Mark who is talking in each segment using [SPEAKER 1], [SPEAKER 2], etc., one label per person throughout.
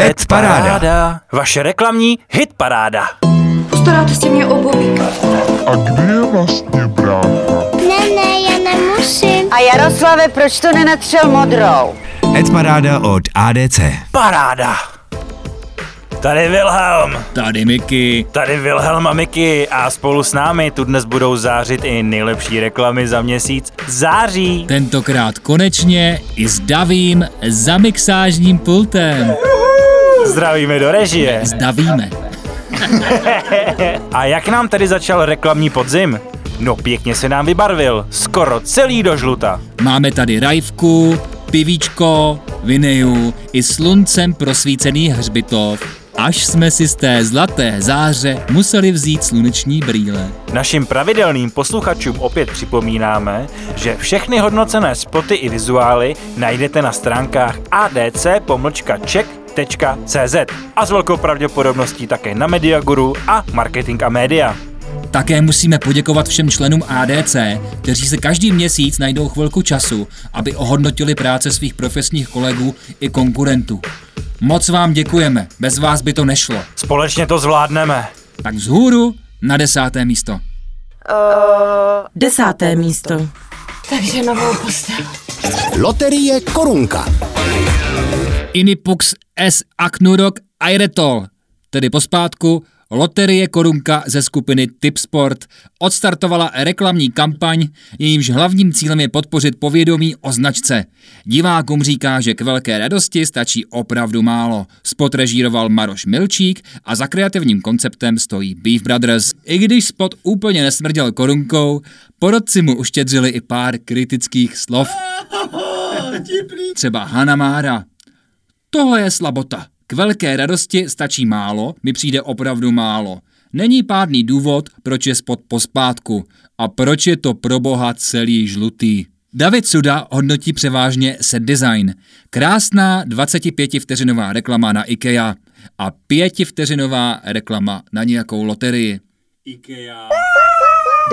[SPEAKER 1] Ed Paráda.
[SPEAKER 2] Vaše reklamní hit paráda.
[SPEAKER 3] Postaráte si mě o.
[SPEAKER 4] A kde je vlastně brácha?
[SPEAKER 5] Ne, ne, já nemusím.
[SPEAKER 6] A Jaroslave, proč to nenatřel modrou?
[SPEAKER 1] Ed Paráda od ADC.
[SPEAKER 2] Paráda. Tady Wilhelm.
[SPEAKER 7] Tady Miky.
[SPEAKER 2] Tady Wilhelm a Miky a spolu s námi tu dnes budou zářit i nejlepší reklamy za měsíc září.
[SPEAKER 7] Tentokrát konečně i s davým zamixážním pultem.
[SPEAKER 2] Zdravíme do režie.
[SPEAKER 7] Zdavíme.
[SPEAKER 2] A jak nám tedy začal reklamní podzim? No pěkně se nám vybarvil, skoro celý do žluta.
[SPEAKER 7] Máme tady rajvku, pivíčko, vineju i sluncem prosvícený hřbitov, až jsme si z té zlaté záře museli vzít sluneční brýle.
[SPEAKER 2] Našim pravidelným posluchačům opět připomínáme, že všechny hodnocené spoty i vizuály najdete na stránkách adc-check.cz a s velkou pravděpodobností také na Mediaguru a Marketing a Média.
[SPEAKER 7] Také musíme poděkovat všem členům ADC, kteří se každý měsíc najdou chvilku času, aby ohodnotili práce svých profesních kolegů i konkurentů. Moc vám děkujeme, bez vás by to nešlo.
[SPEAKER 2] Společně to zvládneme.
[SPEAKER 7] Tak vzhůru na desáté místo.
[SPEAKER 3] Desáté místo.
[SPEAKER 5] Takže novou postel.
[SPEAKER 8] Loterie Korunka.
[SPEAKER 7] Inipux S Aknurok Airetol, tedy pospátku Loterie Korunka ze skupiny Tipsport odstartovala reklamní kampaň, jejímž hlavním cílem je podpořit povědomí o značce. Divákům říká, že k velké radosti stačí opravdu málo. Spot režíroval Maroš Milčík a za kreativním konceptem stojí Beef Brothers. I když spot úplně nesmrděl korunkou, porodci mu uštědřili i pár kritických slov. Třeba Hanna Mára. Tohle je slabota. K velké radosti stačí málo, mi přijde opravdu málo. Není pádný důvod, proč je spod pospátku a proč je to pro boha celý žlutý. David Suda hodnotí převážně set design. Krásná 25 vteřinová reklama na IKEA a 5 vteřinová reklama na nějakou loterii.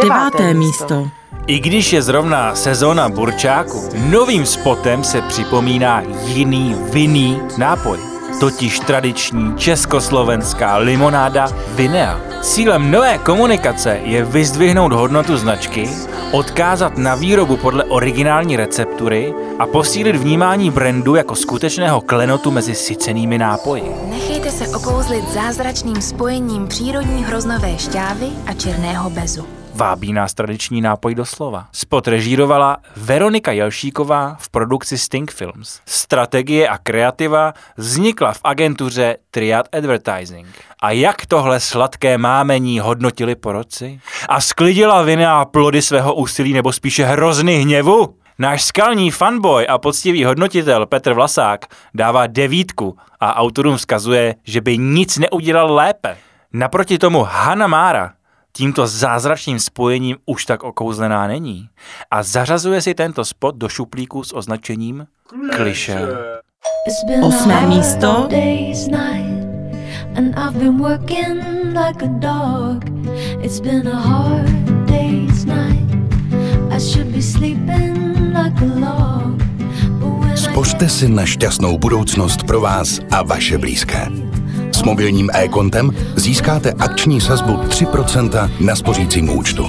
[SPEAKER 3] Deváté místo.
[SPEAKER 2] I když je zrovna sezóna burčáku, novým spotem se připomíná jiný vinný nápoj. Totiž tradiční československá limonáda Vinea. Cílem nové komunikace je vyzdvihnout hodnotu značky, odkázat na výrobu podle originální receptury a posílit vnímání brandu jako skutečného klenotu mezi sycenými nápoji.
[SPEAKER 9] Nechejte se okouzlit zázračným spojením přírodní hroznové šťávy a černého bezu.
[SPEAKER 2] Vábí nás tradiční nápoj doslova. Spot režírovala Veronika Jelšíková v produkci Sting Films. Strategie a kreativa vznikla v agentuře Triad Advertising. A jak tohle sladké mámení hodnotili poroci? A sklidila vina plody svého úsilí nebo spíše hrozny hněvu? Náš skalní fanboy a poctivý hodnotitel Petr Vlasák dává devítku a autorům vzkazuje, že by nic neudělal lépe. Naproti tomu Hanna Mára tímto zázračným spojením už tak okouzlená není a zařazuje si tento spot do šuplíku s označením kliše.
[SPEAKER 3] Osmé místo.
[SPEAKER 10] And I've been working like a dog. It's been a hard day's night. I should be sleeping like a log.
[SPEAKER 8] Spořte si na šťastnou budoucnost pro vás a vaše blízké. Mobilním e-kontem získáte akční sazbu 3% na spořícím účtu.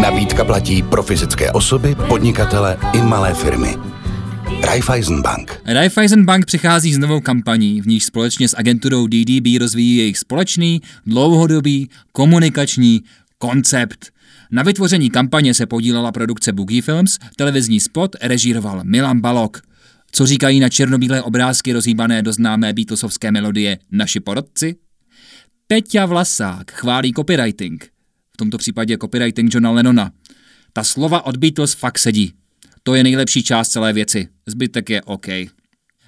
[SPEAKER 8] Nabídka platí pro fyzické osoby, podnikatele i malé firmy. Raiffeisen Bank.
[SPEAKER 7] Raiffeisen Bank přichází s novou kampaní, v níž společně s agenturou DDB rozvíjí jejich společný, dlouhodobý, komunikační koncept. Na vytvoření kampaně se podílela produkce Boogie Films, televizní spot režíroval Milan Balok. Co říkají na černobílé obrázky rozhýbané do známé Beatlesovské melodie Naši porodci? Peťa Vlasák chválí copywriting. V tomto případě copywriting Johna Lennona. Ta slova od Beatles fakt sedí. To je nejlepší část celé věci. Zbytek je OK.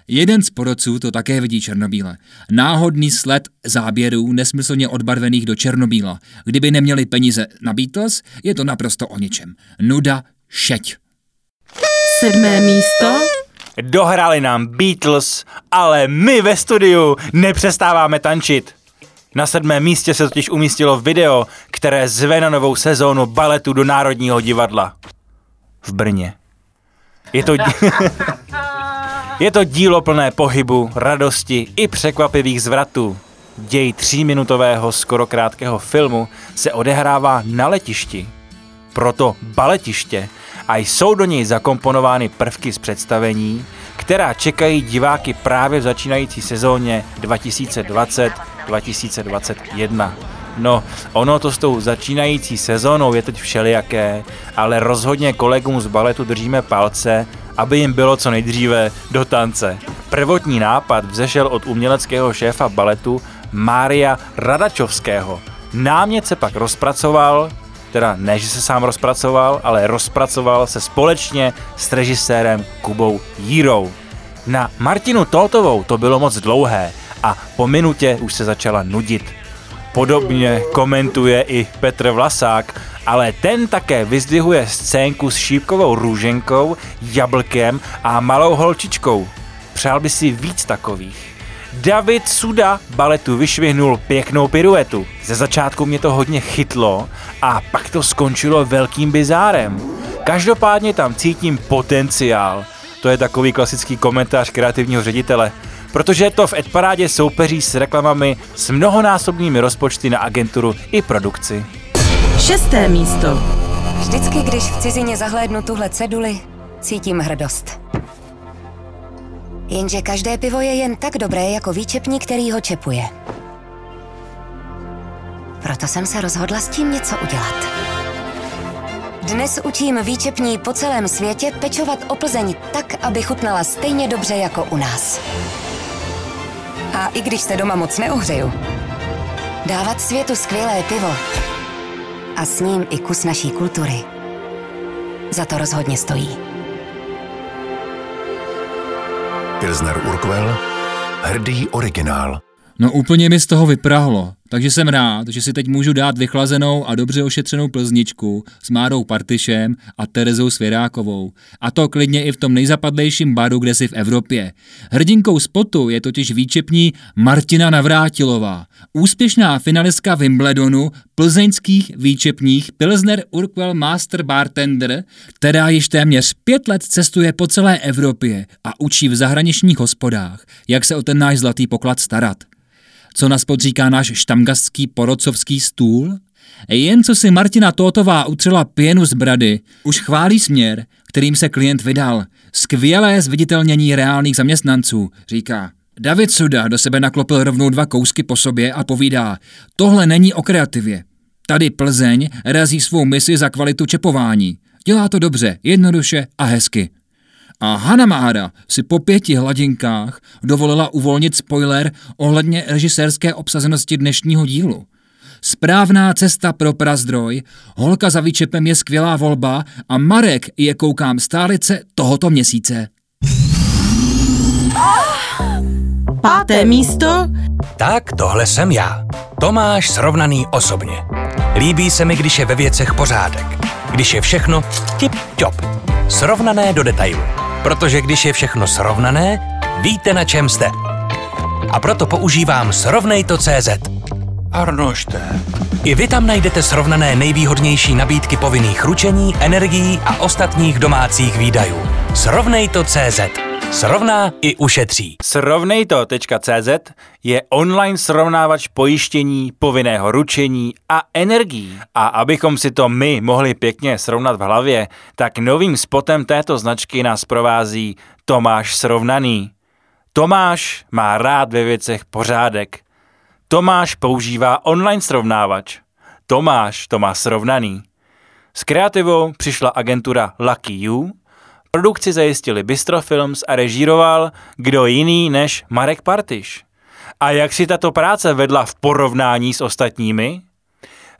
[SPEAKER 7] Jeden z porodců to také vidí černobíle. Náhodný sled záběrů nesmyslně odbarvených do černobíla. Kdyby neměli peníze na Beatles, je to naprosto o ničem. Nuda, šeť.
[SPEAKER 3] Sedmé místo.
[SPEAKER 2] Dohrali nám Beatles, ale my ve studiu nepřestáváme tančit. Na sedmém místě se totiž umístilo video, které zve na novou sezónu baletu do Národního divadla. V Brně. Je to, Je to dílo plné pohybu, radosti i překvapivých zvratů. Děj tříminutového, skoro krátkého filmu se odehrává na letišti. Proto baletiště a jsou do něj zakomponovány prvky z představení, která čekají diváky právě v začínající sezóně 2020-2021. No, ono to s tou začínající sezónou je teď všelijaké, ale rozhodně kolegům z baletu držíme palce, aby jim bylo co nejdříve do tance. Prvotní nápad vzešel od uměleckého šéfa baletu Mária Radačovského. Námět se pak rozpracoval, teda ne, že se sám rozpracoval, ale rozpracoval se společně s režisérem Kubou Jírou. Na Martinu Totovou to bylo moc dlouhé a po minutě už se začala nudit. Podobně komentuje i Petr Vlasák, ale ten také vyzdvihuje scénku s šípkovou růženkou, jablkem a malou holčičkou. Přál by si víc takových. David Suda baletu vyšvihnul pěknou piruetu. Ze začátku mě to hodně chytlo a pak to skončilo velkým bizárem. Každopádně tam cítím potenciál. To je takový klasický komentář kreativního ředitele. Protože to v Edparádě soupeří s reklamami s mnohonásobnými rozpočty na agenturu i produkci.
[SPEAKER 3] Šesté místo.
[SPEAKER 11] Vždycky, když v cizině zahlédnu tuhle ceduli, cítím hrdost. Jenže každé pivo je jen tak dobré jako výčepní, který ho čepuje. Proto jsem se rozhodla s tím něco udělat. Dnes učím výčepní po celém světě pečovat o Plzeň tak, aby chutnala stejně dobře jako u nás. A i když se doma moc neohřeju, dávat světu skvělé pivo a s ním i kus naší kultury za to rozhodně stojí.
[SPEAKER 8] Pilsner Urquell, hrdý originál.
[SPEAKER 7] No úplně mi z toho vyprahlo, takže jsem rád, že si teď můžu dát vychlazenou a dobře ošetřenou plzničku s Márou Partyšem a Terezou Svěrákovou. A to klidně i v tom nejzapadlejším baru, kde si v Evropě. Hrdinkou spotu je totiž výčepní Martina Navrátilová, úspěšná finalistka Wimbledonu plzeňských výčepních Pilsner Urquell Master Bartender, která již téměř pět let cestuje po celé Evropě a učí v zahraničních hospodách, jak se o ten náš zlatý poklad starat. Co nás podříká náš štamgastský porodcovský stůl? Jen co si Martina Tótová utřela pěnu z brady, už chválí směr, kterým se klient vydal. Skvělé zviditelnění reálných zaměstnanců, říká. David Suda do sebe naklopil rovnou dva kousky po sobě a povídá, tohle není o kreativě. Tady Plzeň razí svou misi za kvalitu čepování. Dělá to dobře, jednoduše a hezky. A Hanna Mára si po pěti hladinkách dovolila uvolnit spoiler ohledně režisérské obsazenosti dnešního dílu. Správná cesta pro Prazdroj, Holka za výčepem je skvělá volba a Marek je koukám stálice tohoto měsíce.
[SPEAKER 3] Páté místo.
[SPEAKER 12] Tak tohle jsem já. Tomáš srovnaný osobně. Líbí se mi, když je ve věcech pořádek. Když je všechno tip-top. Srovnané do detailu. Protože když je všechno srovnané, víte na čem jste. A proto používám srovnejto.cz. Arnošte. I vy tam najdete srovnané nejvýhodnější nabídky povinných ručení, energií a ostatních domácích výdajů. Srovnejto.cz. Srovná i ušetří.
[SPEAKER 2] Srovnejto.cz je online srovnávač pojištění, povinného ručení a energií. A abychom si to my mohli pěkně srovnat v hlavě, tak novým spotem této značky nás provází Tomáš Srovnaný. Tomáš má rád ve věcech pořádek. Tomáš používá online srovnávač. Tomáš to má srovnaný. S kreativou přišla agentura Lucky You, produkci zajistili Bistro Films a režíroval kdo jiný než Marek Partiš. A jak si tato práce vedla v porovnání s ostatními?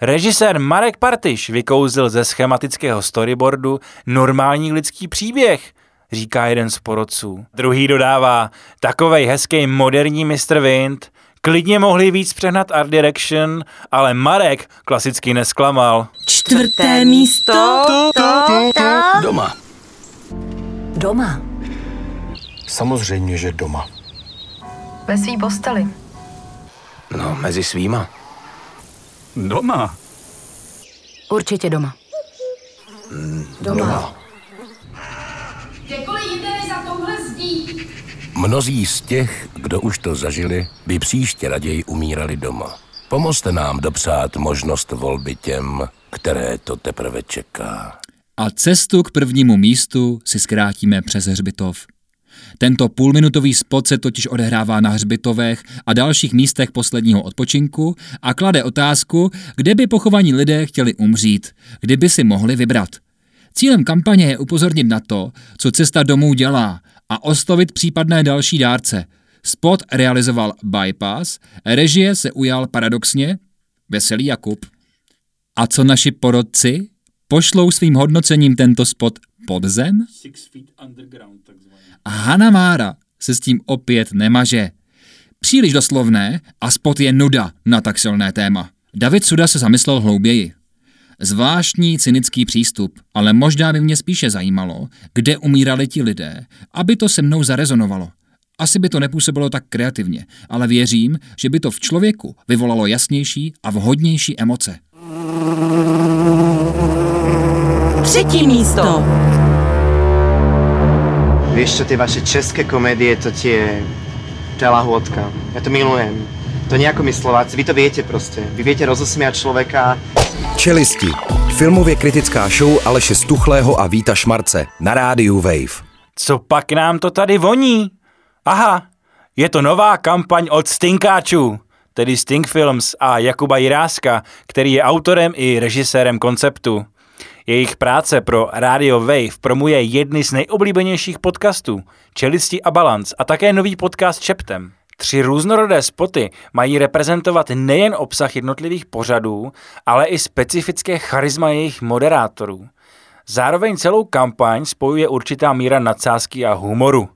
[SPEAKER 2] Režisér Marek Partiš vykouzil ze schematického storyboardu normální lidský příběh, říká jeden z porodců. Druhý dodává, takovej hezký moderní Mr. Wind, klidně mohli víc přehnat art direction, ale Marek klasicky nesklamal.
[SPEAKER 3] Čtvrté místo.
[SPEAKER 8] Doma.
[SPEAKER 11] Doma.
[SPEAKER 8] Samozřejmě, že doma.
[SPEAKER 9] Ve svý posteli.
[SPEAKER 12] No, mezi svýma.
[SPEAKER 13] Doma.
[SPEAKER 11] Určitě doma.
[SPEAKER 8] Doma.
[SPEAKER 14] Kdekoliv jinde než za touhle zdí.
[SPEAKER 8] Mnozí z těch, kdo už to zažili, by příště raději umírali doma. Pomozte nám dopřát možnost volby těm, které to teprve čeká.
[SPEAKER 7] A cestu k prvnímu místu si zkrátíme přes hřbitov. Tento půlminutový spot se totiž odehrává na hřbitovech a dalších místech posledního odpočinku a klade otázku, kde by pochovaní lidé chtěli umřít, kdyby si mohli vybrat. Cílem kampaně je upozornit na to, co cesta domů dělá a oslovit případné další dárce. Spot realizoval Bypass, režie se ujal paradoxně Veselý Jakub. A co naši porodci? Pošlou svým hodnocením tento spot pod zem? A Hanna Mára se s tím opět nemaže. Příliš doslovné a spot je nuda na tak silné téma. David Suda se zamyslel hlouběji. Zvláštní cynický přístup, ale možná by mě spíše zajímalo, kde umírali ti lidé, aby to se mnou zarezonovalo. Asi by to nepůsobilo tak kreativně, ale věřím, že by to v člověku vyvolalo jasnější a vhodnější emoce.
[SPEAKER 3] Třetí místo.
[SPEAKER 14] Vieš čo, tie vaše české komédie, to tie... To je lahôdka. Ja to milujem. To nejako my Slováci, vy to viete proste. Vy viete rozosmiať človeka.
[SPEAKER 15] Čelisti. Filmově kritická show Aleše Stuchlého a Víta Šmarce na rádiu Wave.
[SPEAKER 2] Co pak nám to tady voní? Aha, je to nová kampaň od Stinkáčů, tedy Stink Films a Jakuba Jiráska, který je autorem i režisérem konceptu. Jejich práce pro Radio Wave promuje jedny z nejoblíbenějších podcastů, Čelisti a Balance a také nový podcast Čeptem. Tři různorodé spoty mají reprezentovat nejen obsah jednotlivých pořadů, ale i specifické charisma jejich moderátorů. Zároveň celou kampaň spojuje určitá míra nadsázky a humoru.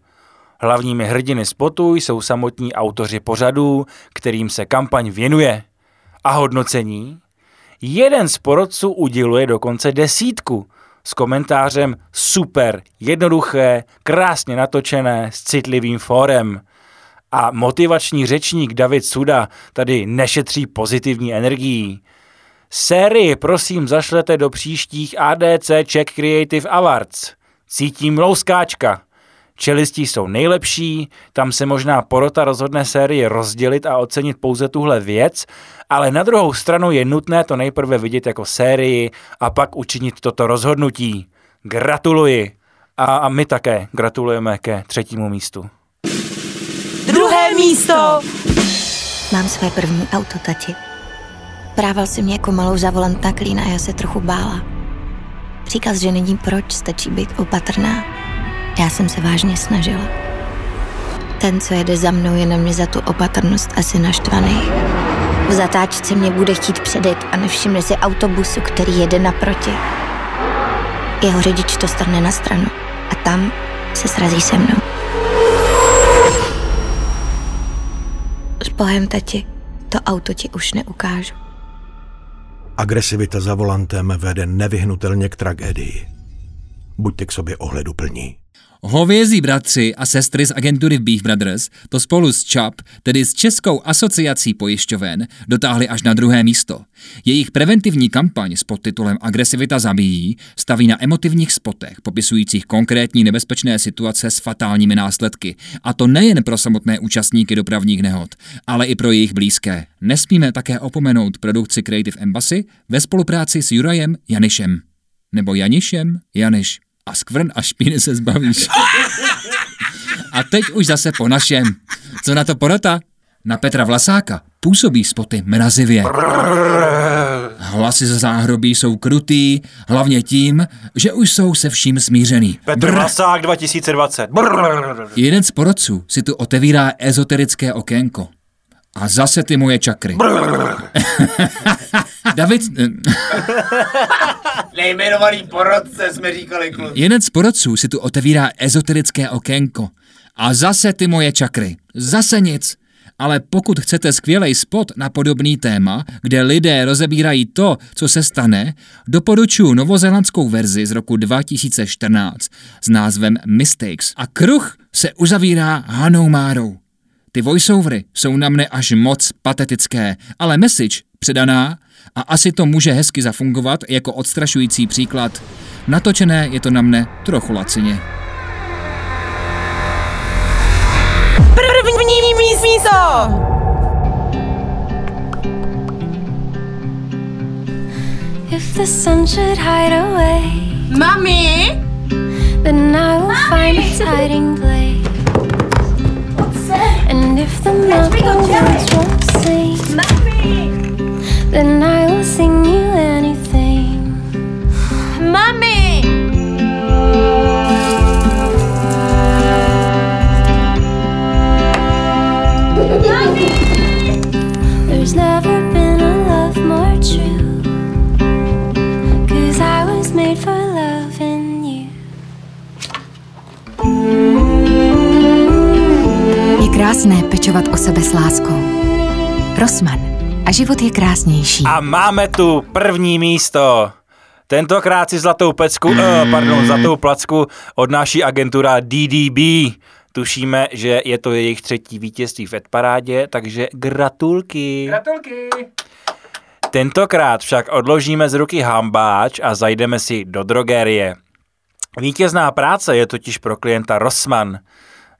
[SPEAKER 2] Hlavními hrdiny spotu jsou samotní autoři pořadů, kterým se kampaň věnuje. A hodnocení? Jeden z porodců uděluje dokonce desítku s komentářem super, jednoduché, krásně natočené, s citlivým fórem. A motivační řečník David Suda tady nešetří pozitivní energií. Sérii prosím zašlete do příštích ADC Czech Creative Awards. Cítím louskáčka. Čelistí jsou nejlepší, tam se možná porota rozhodne sérii rozdělit a ocenit pouze tuhle věc, ale na druhou stranu je nutné to nejprve vidět jako sérii a pak učinit toto rozhodnutí. Gratuluji! A, a my také gratulujeme ke třetímu místu.
[SPEAKER 3] Druhé místo!
[SPEAKER 16] Mám své první auto, tati. Prával si mě jako malou za volant na klín a já se trochu bála. Říkal, že není proč, stačí být opatrná. Já jsem se vážně snažila. Ten, co jede za mnou, je na mě za tu opatrnost asi naštvaný. V zatáčce mě bude chtít předjet a nevšimne si autobusu, který jede naproti. Jeho řidič to strne na stranu a tam se srazí se mnou. S bohem, tati, to auto ti už neukážu.
[SPEAKER 17] Agresivita za volantem vede nevyhnutelně k tragédii. Buďte k sobě ohleduplní.
[SPEAKER 7] Hovězí bratři a sestry z agentury Beef Brothers to spolu s ČAP, tedy s Českou asociací pojišťoven, dotáhli až na druhé místo. Jejich preventivní kampaň s podtitulem Agresivita zabíjí staví na emotivních spotech, popisujících konkrétní nebezpečné situace s fatálními následky. A to nejen pro samotné účastníky dopravních nehod, ale i pro jejich blízké. Nesmíme také opomenout produkci Creative Embassy ve spolupráci s Jurajem Janišem. Nebo Janišem Janiš a skvrn a špíny se zbavíš. A teď už zase po našem. Co na to porota? Na Petra Vlasáka působí spoty mrazivě. Hlasy ze záhrobí jsou krutý, hlavně tím, že už jsou se vším smířený.
[SPEAKER 2] Petr Vlasák 2020.
[SPEAKER 7] Jeden z porodců si tu otevírá ezoterické okénko. A zase ty moje čakry. David...
[SPEAKER 18] Nejmenovaný porodce jsme říkali kluci.
[SPEAKER 7] Jeden z porodců si tu otevírá ezoterické okénko. A zase ty moje čakry. Zase nic. Ale pokud chcete skvělý spot na podobný téma, kde lidé rozebírají to, co se stane, doporučuji novozelandskou verzi z roku 2014 s názvem Mistakes. A kruh se uzavírá Hanou Márou. Ty voiceovery jsou na mne až moc patetické, ale message předaná a asi to může hezky zafungovat jako odstrašující příklad. Natočené je to na mne trochu lacině.
[SPEAKER 3] místo!
[SPEAKER 10] If the sun should hide away,
[SPEAKER 3] Mami?
[SPEAKER 10] then I will find its hiding place. And if the mockingbirds won't sing, then I will sing you anything.
[SPEAKER 3] Mami!
[SPEAKER 9] Krásné pečovat o sebe s láskou. Rosman. A život je krásnější.
[SPEAKER 2] A máme tu první místo. Tentokrát si zlatou pecku, uh, pardon, zlatou placku odnáší agentura DDB. Tušíme, že je to jejich třetí vítězství v Edparádě, takže gratulky.
[SPEAKER 18] Gratulky.
[SPEAKER 2] Tentokrát však odložíme z ruky hambáč a zajdeme si do drogerie. Vítězná práce je totiž pro klienta Rossmann.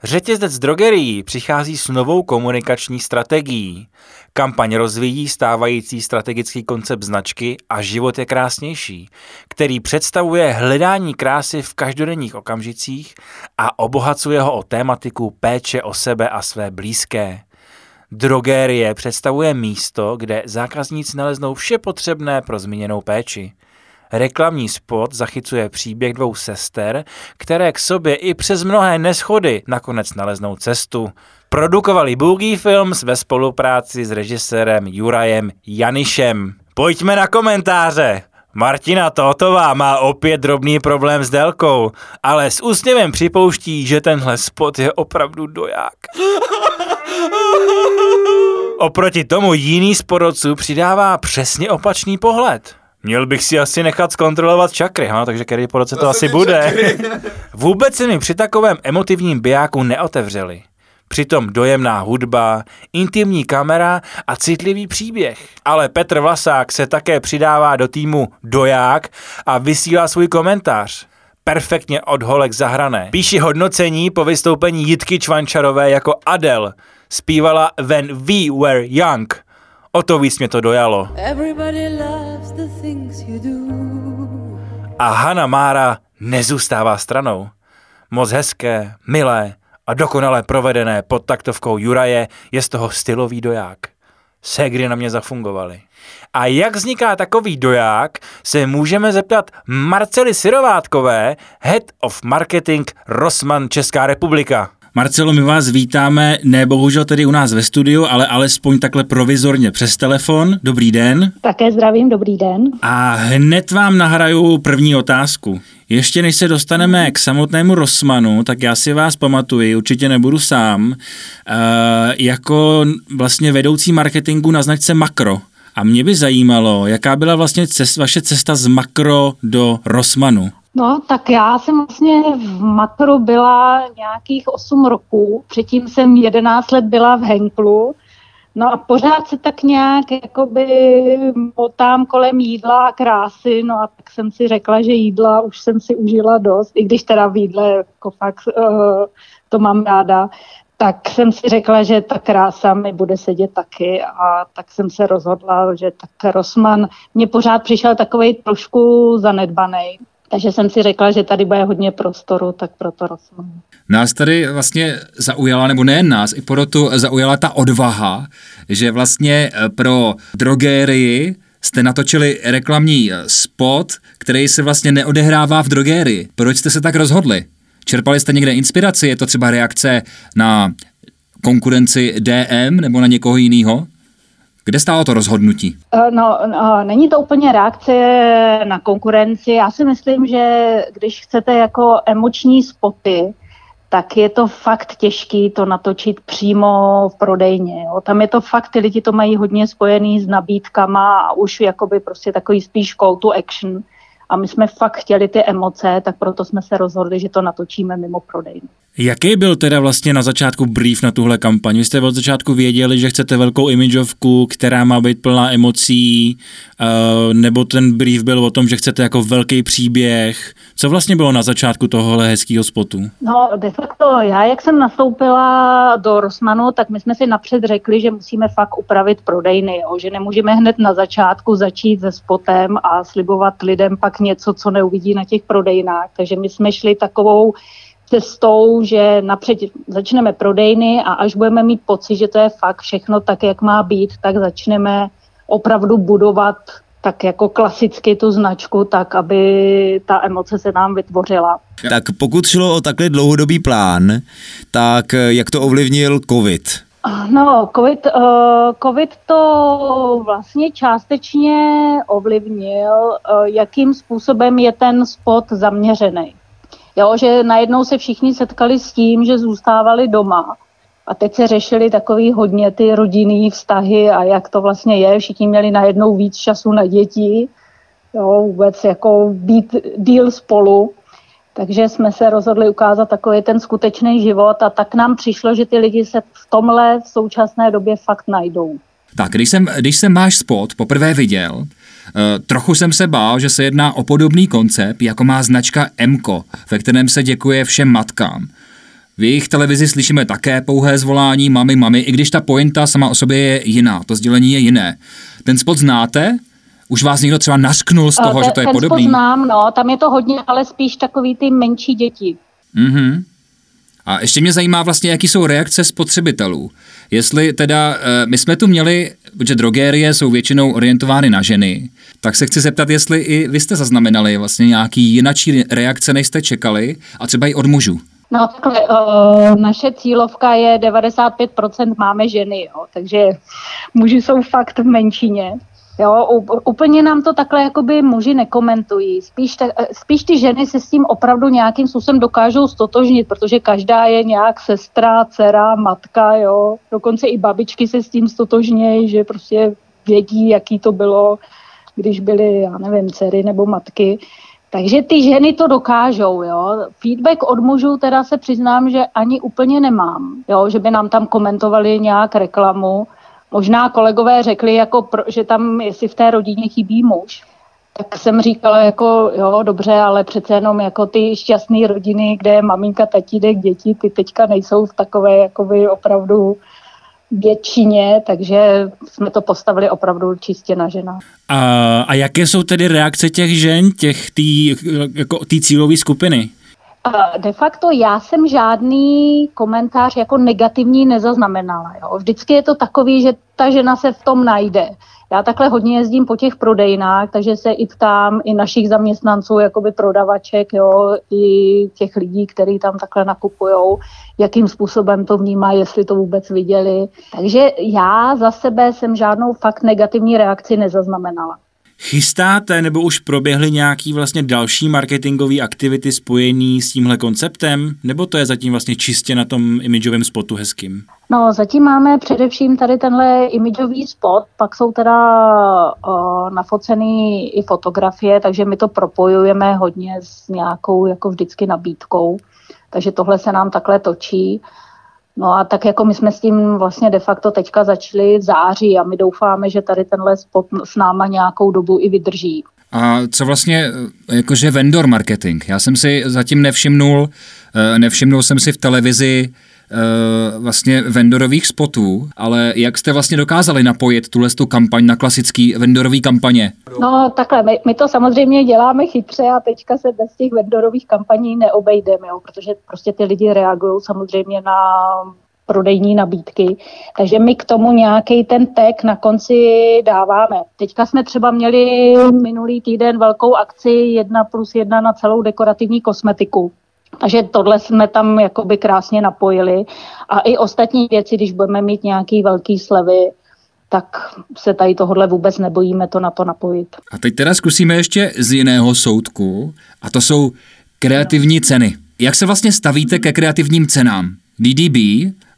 [SPEAKER 2] Řetězec drogerií přichází s novou komunikační strategií. Kampaň rozvíjí stávající strategický koncept značky a život je krásnější, který představuje hledání krásy v každodenních okamžicích a obohacuje ho o tématiku péče o sebe a své blízké. Drogérie představuje místo, kde zákazníci naleznou vše potřebné pro zmíněnou péči. Reklamní spot zachycuje příběh dvou sester, které k sobě i přes mnohé neschody nakonec naleznou cestu. Produkovali Boogie Films ve spolupráci s režisérem Jurajem Janišem. Pojďme na komentáře! Martina Totová má opět drobný problém s délkou, ale s úsměvem připouští, že tenhle spot je opravdu doják. Oproti tomu jiný z porodců přidává přesně opačný pohled. Měl bych si asi nechat zkontrolovat čakry, ha? takže který po roce to, to asi bude. Vůbec se mi při takovém emotivním bijáku neotevřeli. Přitom dojemná hudba, intimní kamera a citlivý příběh. Ale Petr Vlasák se také přidává do týmu Doják a vysílá svůj komentář. Perfektně od holek zahrané. Píši hodnocení po vystoupení Jitky Čvančarové jako Adele. Zpívala When We Were Young. O to víc mě to dojalo. A Hanna Mára nezůstává stranou. Moc hezké, milé a dokonale provedené pod taktovkou Juraje je z toho stylový doják. Ségry na mě zafungovaly. A jak vzniká takový doják, se můžeme zeptat Marcely Sirovátkové, Head of Marketing Rossmann Česká republika.
[SPEAKER 7] Marcelo, my vás vítáme, ne bohužel tedy u nás ve studiu, ale alespoň takhle provizorně přes telefon. Dobrý den.
[SPEAKER 19] Také zdravím, dobrý den.
[SPEAKER 7] A hned vám nahraju první otázku. Ještě než se dostaneme k samotnému Rosmanu, tak já si vás pamatuji, určitě nebudu sám, uh, jako vlastně vedoucí marketingu na značce Makro. A mě by zajímalo, jaká byla vlastně cest, vaše cesta z Makro do Rosmanu.
[SPEAKER 19] No, tak já jsem vlastně v Makru byla nějakých 8 roků, předtím jsem 11 let byla v Henklu, no a pořád se tak nějak jakoby motám kolem jídla a krásy, no a tak jsem si řekla, že jídla už jsem si užila dost, i když teda v jídle jako fakt uh, to mám ráda, tak jsem si řekla, že ta krása mi bude sedět taky a tak jsem se rozhodla, že tak Rosman mě pořád přišel takový trošku zanedbaný. Takže jsem si řekla, že tady bude hodně prostoru, tak proto Rosman.
[SPEAKER 7] Nás tady vlastně zaujala, nebo nejen nás, i proto zaujala ta odvaha, že vlastně pro drogérii jste natočili reklamní spot, který se vlastně neodehrává v drogérii. Proč jste se tak rozhodli? Čerpali jste někde inspiraci? Je to třeba reakce na konkurenci DM nebo na někoho jiného? Kde stálo to rozhodnutí?
[SPEAKER 19] No, no, není to úplně reakce na konkurenci. Já si myslím, že když chcete jako emoční spoty, tak je to fakt těžký to natočit přímo v prodejně. Jo. Tam je to fakt, ty lidi to mají hodně spojený s nabídkama a už jakoby prostě takový spíš call to action a my jsme fakt chtěli ty emoce, tak proto jsme se rozhodli, že to natočíme mimo prodejnu.
[SPEAKER 7] Jaký byl teda vlastně na začátku brief na tuhle kampaň? Vy jste od začátku věděli, že chcete velkou imidžovku, která má být plná emocí, uh, nebo ten brief byl o tom, že chcete jako velký příběh? Co vlastně bylo na začátku tohohle hezkého spotu?
[SPEAKER 19] No, de facto, já jak jsem nastoupila do Rosmanu, tak my jsme si napřed řekli, že musíme fakt upravit prodejny, jo? že nemůžeme hned na začátku začít se spotem a slibovat lidem pak něco, co neuvidí na těch prodejnách. Takže my jsme šli takovou cestou, že napřed začneme prodejny a až budeme mít pocit, že to je fakt všechno tak, jak má být, tak začneme opravdu budovat tak jako klasicky tu značku, tak aby ta emoce se nám vytvořila.
[SPEAKER 1] Tak pokud šlo o takhle dlouhodobý plán, tak jak to ovlivnil COVID?
[SPEAKER 19] No, COVID, uh, COVID to vlastně částečně ovlivnil, uh, jakým způsobem je ten spot zaměřený. Jo, že najednou se všichni setkali s tím, že zůstávali doma. A teď se řešili takový hodně ty rodinný vztahy a jak to vlastně je. Všichni měli najednou víc času na děti, jo, vůbec jako být díl spolu. Takže jsme se rozhodli ukázat takový ten skutečný život a tak nám přišlo, že ty lidi se v tomhle v současné době fakt najdou.
[SPEAKER 7] Tak, když jsem, když jsem máš spot poprvé viděl, trochu jsem se bál, že se jedná o podobný koncept, jako má značka Mko, ve kterém se děkuje všem matkám. V jejich televizi slyšíme také pouhé zvolání mami, mami, i když ta pointa sama o sobě je jiná, to sdělení je jiné. Ten spot znáte? Už vás někdo třeba nasknul z toho,
[SPEAKER 19] ten,
[SPEAKER 7] že to je
[SPEAKER 19] ten
[SPEAKER 7] podobný?
[SPEAKER 19] Ten znám, no, tam je to hodně, ale spíš takový ty menší děti.
[SPEAKER 7] Mhm. A ještě mě zajímá vlastně, jaký jsou reakce spotřebitelů. Jestli teda, eh, my jsme tu měli, protože drogérie jsou většinou orientovány na ženy, tak se chci zeptat, jestli i vy jste zaznamenali vlastně nějaký jinačí reakce, než jste čekali, a třeba i od mužů.
[SPEAKER 19] No takhle, uh, naše cílovka je 95% máme ženy, jo, takže muži jsou fakt v menšině. Jo, úplně nám to takhle jakoby muži nekomentují. Spíš, te, spíš ty ženy se s tím opravdu nějakým způsobem dokážou stotožnit, protože každá je nějak sestra, dcera, matka, jo. Dokonce i babičky se s tím stotožnějí, že prostě vědí, jaký to bylo, když byly, já nevím, dcery nebo matky. Takže ty ženy to dokážou, jo. Feedback od mužů teda se přiznám, že ani úplně nemám, jo, že by nám tam komentovali nějak reklamu, Možná kolegové řekli, jako že tam, jestli v té rodině chybí muž, tak jsem říkala jako, jo, dobře, ale přece jenom jako ty šťastné rodiny, kde je maminka, tatínek, děti, ty teďka nejsou v takové jakoby opravdu většině, takže jsme to postavili opravdu čistě na žena.
[SPEAKER 7] A, a jaké jsou tedy reakce těch žen, těch tý, jako tý cílové skupiny?
[SPEAKER 19] De facto já jsem žádný komentář jako negativní nezaznamenala. Jo. Vždycky je to takový, že ta žena se v tom najde. Já takhle hodně jezdím po těch prodejnách, takže se i ptám i našich zaměstnanců, jakoby prodavaček, jo, i těch lidí, kteří tam takhle nakupujou, jakým způsobem to vnímá, jestli to vůbec viděli. Takže já za sebe jsem žádnou fakt negativní reakci nezaznamenala.
[SPEAKER 7] Chystáte nebo už proběhly nějaký vlastně další marketingové aktivity spojený s tímhle konceptem, nebo to je zatím vlastně čistě na tom imidžovém spotu hezkým?
[SPEAKER 19] No, zatím máme především tady tenhle imidžový spot, pak jsou teda uh, nafocený i fotografie, takže my to propojujeme hodně s nějakou jako vždycky nabídkou, takže tohle se nám takhle točí. No a tak jako my jsme s tím vlastně de facto teďka začali v září a my doufáme, že tady tenhle spot s náma nějakou dobu i vydrží.
[SPEAKER 7] A co vlastně jakože vendor marketing? Já jsem si zatím nevšimnul, eh, nevšimnul jsem si v televizi vlastně vendorových spotů, ale jak jste vlastně dokázali napojit tuhle tu kampaň na klasický vendorový kampaně?
[SPEAKER 19] No takhle, my, my to samozřejmě děláme chytře a teďka se bez těch vendorových kampaní neobejdeme, jo, protože prostě ty lidi reagují samozřejmě na prodejní nabídky. Takže my k tomu nějaký ten tag na konci dáváme. Teďka jsme třeba měli minulý týden velkou akci 1 plus 1 na celou dekorativní kosmetiku. Takže tohle jsme tam jakoby krásně napojili. A i ostatní věci, když budeme mít nějaký velký slevy, tak se tady tohle vůbec nebojíme to na to napojit.
[SPEAKER 7] A teď teda zkusíme ještě z jiného soudku, a to jsou kreativní ceny. Jak se vlastně stavíte ke kreativním cenám? DDB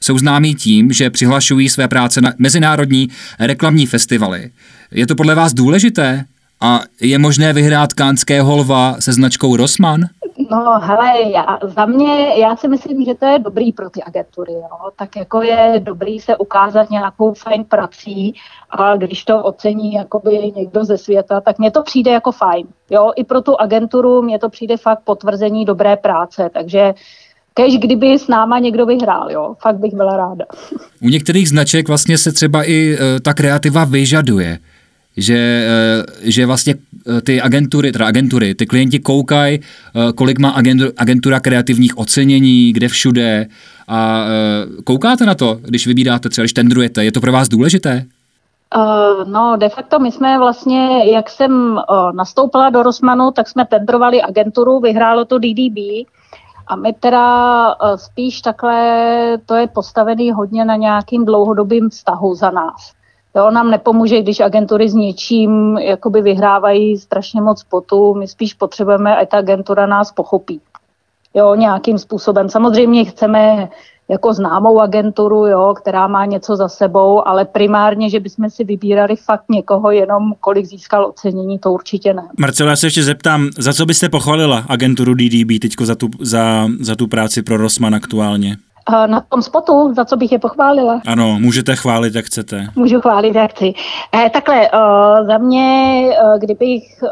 [SPEAKER 7] jsou známí tím, že přihlašují své práce na mezinárodní reklamní festivaly. Je to podle vás důležité? A je možné vyhrát kánského lva se značkou Rossmann?
[SPEAKER 19] No, hele, já, za mě, já si myslím, že to je dobrý pro ty agentury, jo. Tak jako je dobrý se ukázat nějakou fajn prací a když to ocení jakoby někdo ze světa, tak mně to přijde jako fajn, jo. I pro tu agenturu mně to přijde fakt potvrzení dobré práce, takže kež kdyby s náma někdo vyhrál, jo, fakt bych byla ráda.
[SPEAKER 7] U některých značek vlastně se třeba i e, ta kreativa vyžaduje že, e, že vlastně e, ty agentury, teda agentury, ty klienti koukají, kolik má agentura kreativních ocenění, kde všude a koukáte na to, když vybíráte třeba, když tendrujete, je to pro vás důležité?
[SPEAKER 19] No, de facto my jsme vlastně, jak jsem nastoupila do Rosmanu, tak jsme tendrovali agenturu, vyhrálo to DDB, a my teda eh, spíš takhle, to je postavený hodně na nějakým dlouhodobým vztahu za nás. Jo, nám nepomůže, když agentury s něčím jakoby vyhrávají strašně moc potu, my spíš potřebujeme, ať ta agentura nás pochopí. Jo, nějakým způsobem. Samozřejmě chceme jako známou agenturu, jo, která má něco za sebou, ale primárně, že bychom si vybírali fakt někoho jenom, kolik získal ocenění, to určitě ne.
[SPEAKER 2] Marcela, já se ještě zeptám, za co byste pochválila agenturu DDB teďko za tu, za, za tu práci pro Rosman aktuálně?
[SPEAKER 19] Na tom spotu, za co bych je pochválila.
[SPEAKER 2] Ano, můžete chválit, jak chcete.
[SPEAKER 19] Můžu chválit, jak chci. Eh, takhle, uh, za mě, uh, kdybych uh,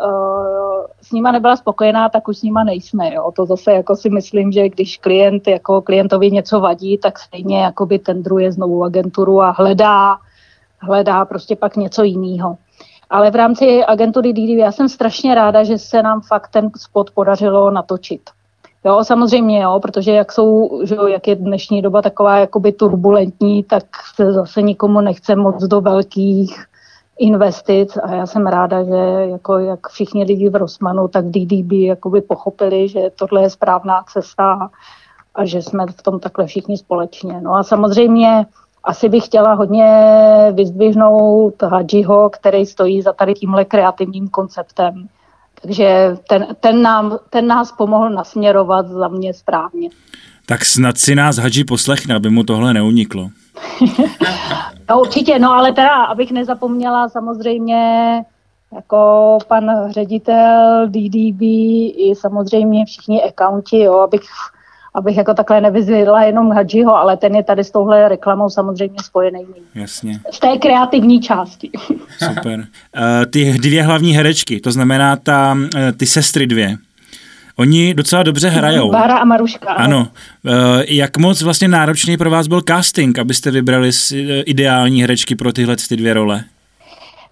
[SPEAKER 19] s nima nebyla spokojená, tak už s nima nejsme. Jo. To zase jako si myslím, že když klient jako klientovi něco vadí, tak stejně jakoby tendruje znovu agenturu a hledá, hledá prostě pak něco jiného. Ale v rámci agentury DDV já jsem strašně ráda, že se nám fakt ten spot podařilo natočit. Jo, samozřejmě, jo, protože jak jsou, že jo, jak je dnešní doba taková jakoby turbulentní, tak se zase nikomu nechce moc do velkých investic a já jsem ráda, že jako jak všichni lidi v Rosmanu, tak DDB jakoby pochopili, že tohle je správná cesta a že jsme v tom takhle všichni společně. No a samozřejmě asi bych chtěla hodně vyzdvihnout Hadžiho, který stojí za tady tímhle kreativním konceptem takže ten, ten, nám, ten nás pomohl nasměrovat za mě správně.
[SPEAKER 2] Tak snad si nás Hadži poslechne, aby mu tohle neuniklo.
[SPEAKER 19] no určitě, no ale teda, abych nezapomněla samozřejmě jako pan ředitel DDB i samozřejmě všichni accounti, jo, abych abych jako takhle nevyzvědla jenom Hadžiho, ale ten je tady s touhle reklamou samozřejmě spojený.
[SPEAKER 2] Jasně.
[SPEAKER 19] Z té kreativní části.
[SPEAKER 2] Super. Uh, ty dvě hlavní herečky, to znamená ta, uh, ty sestry dvě, Oni docela dobře hrajou.
[SPEAKER 19] Bára a Maruška.
[SPEAKER 2] Ano. Uh, jak moc vlastně náročný pro vás byl casting, abyste vybrali ideální herečky pro tyhle ty dvě role?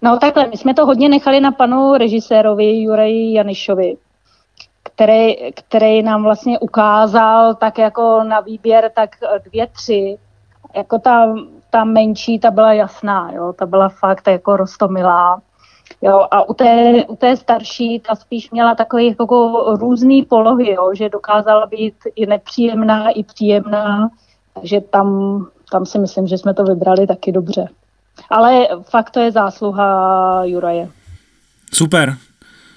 [SPEAKER 19] No takhle, my jsme to hodně nechali na panu režisérovi Juraji Janišovi, který, který nám vlastně ukázal tak jako na výběr tak dvě, tři. Jako ta, ta menší, ta byla jasná, jo, ta byla fakt jako rostomilá. Jo, a u té, u té starší ta spíš měla takové jako různé polohy, jo, že dokázala být i nepříjemná, i příjemná, takže tam, tam si myslím, že jsme to vybrali taky dobře. Ale fakt to je zásluha Juraje.
[SPEAKER 2] Super.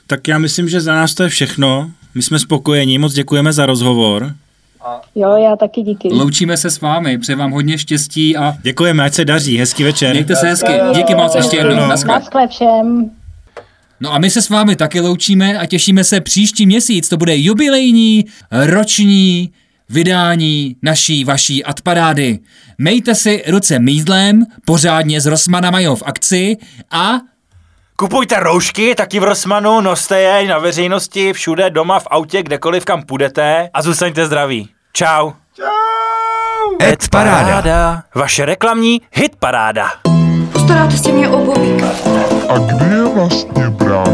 [SPEAKER 2] Tak já myslím, že za nás to je všechno. My jsme spokojení, moc děkujeme za rozhovor.
[SPEAKER 19] Jo, já taky díky.
[SPEAKER 7] Loučíme se s vámi, přeji vám hodně štěstí a...
[SPEAKER 2] Děkujeme, ať se daří, hezký večer.
[SPEAKER 7] Mějte se hezky, díky moc ještě jednou.
[SPEAKER 19] Naschle všem.
[SPEAKER 7] No a my se s vámi taky loučíme a těšíme se příští měsíc. To bude jubilejní, roční vydání naší, vaší adparády. Mejte si ruce mídlem, pořádně z Rosmana mají v akci a
[SPEAKER 2] Kupujte roušky, taky v Rossmanu, noste je na veřejnosti, všude, doma, v autě, kdekoliv, kam půjdete a zůstaňte zdraví. Čau.
[SPEAKER 18] Čau.
[SPEAKER 2] Ed paráda. Vaše reklamní hit paráda.
[SPEAKER 5] Postaráte si mě o bobíka.
[SPEAKER 4] A kde je vlastně brácha?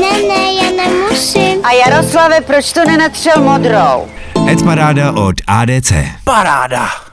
[SPEAKER 5] Ne, ne, já nemusím.
[SPEAKER 6] A Jaroslave, proč to nenatřel modrou?
[SPEAKER 15] Ed Paráda od ADC.
[SPEAKER 2] Paráda.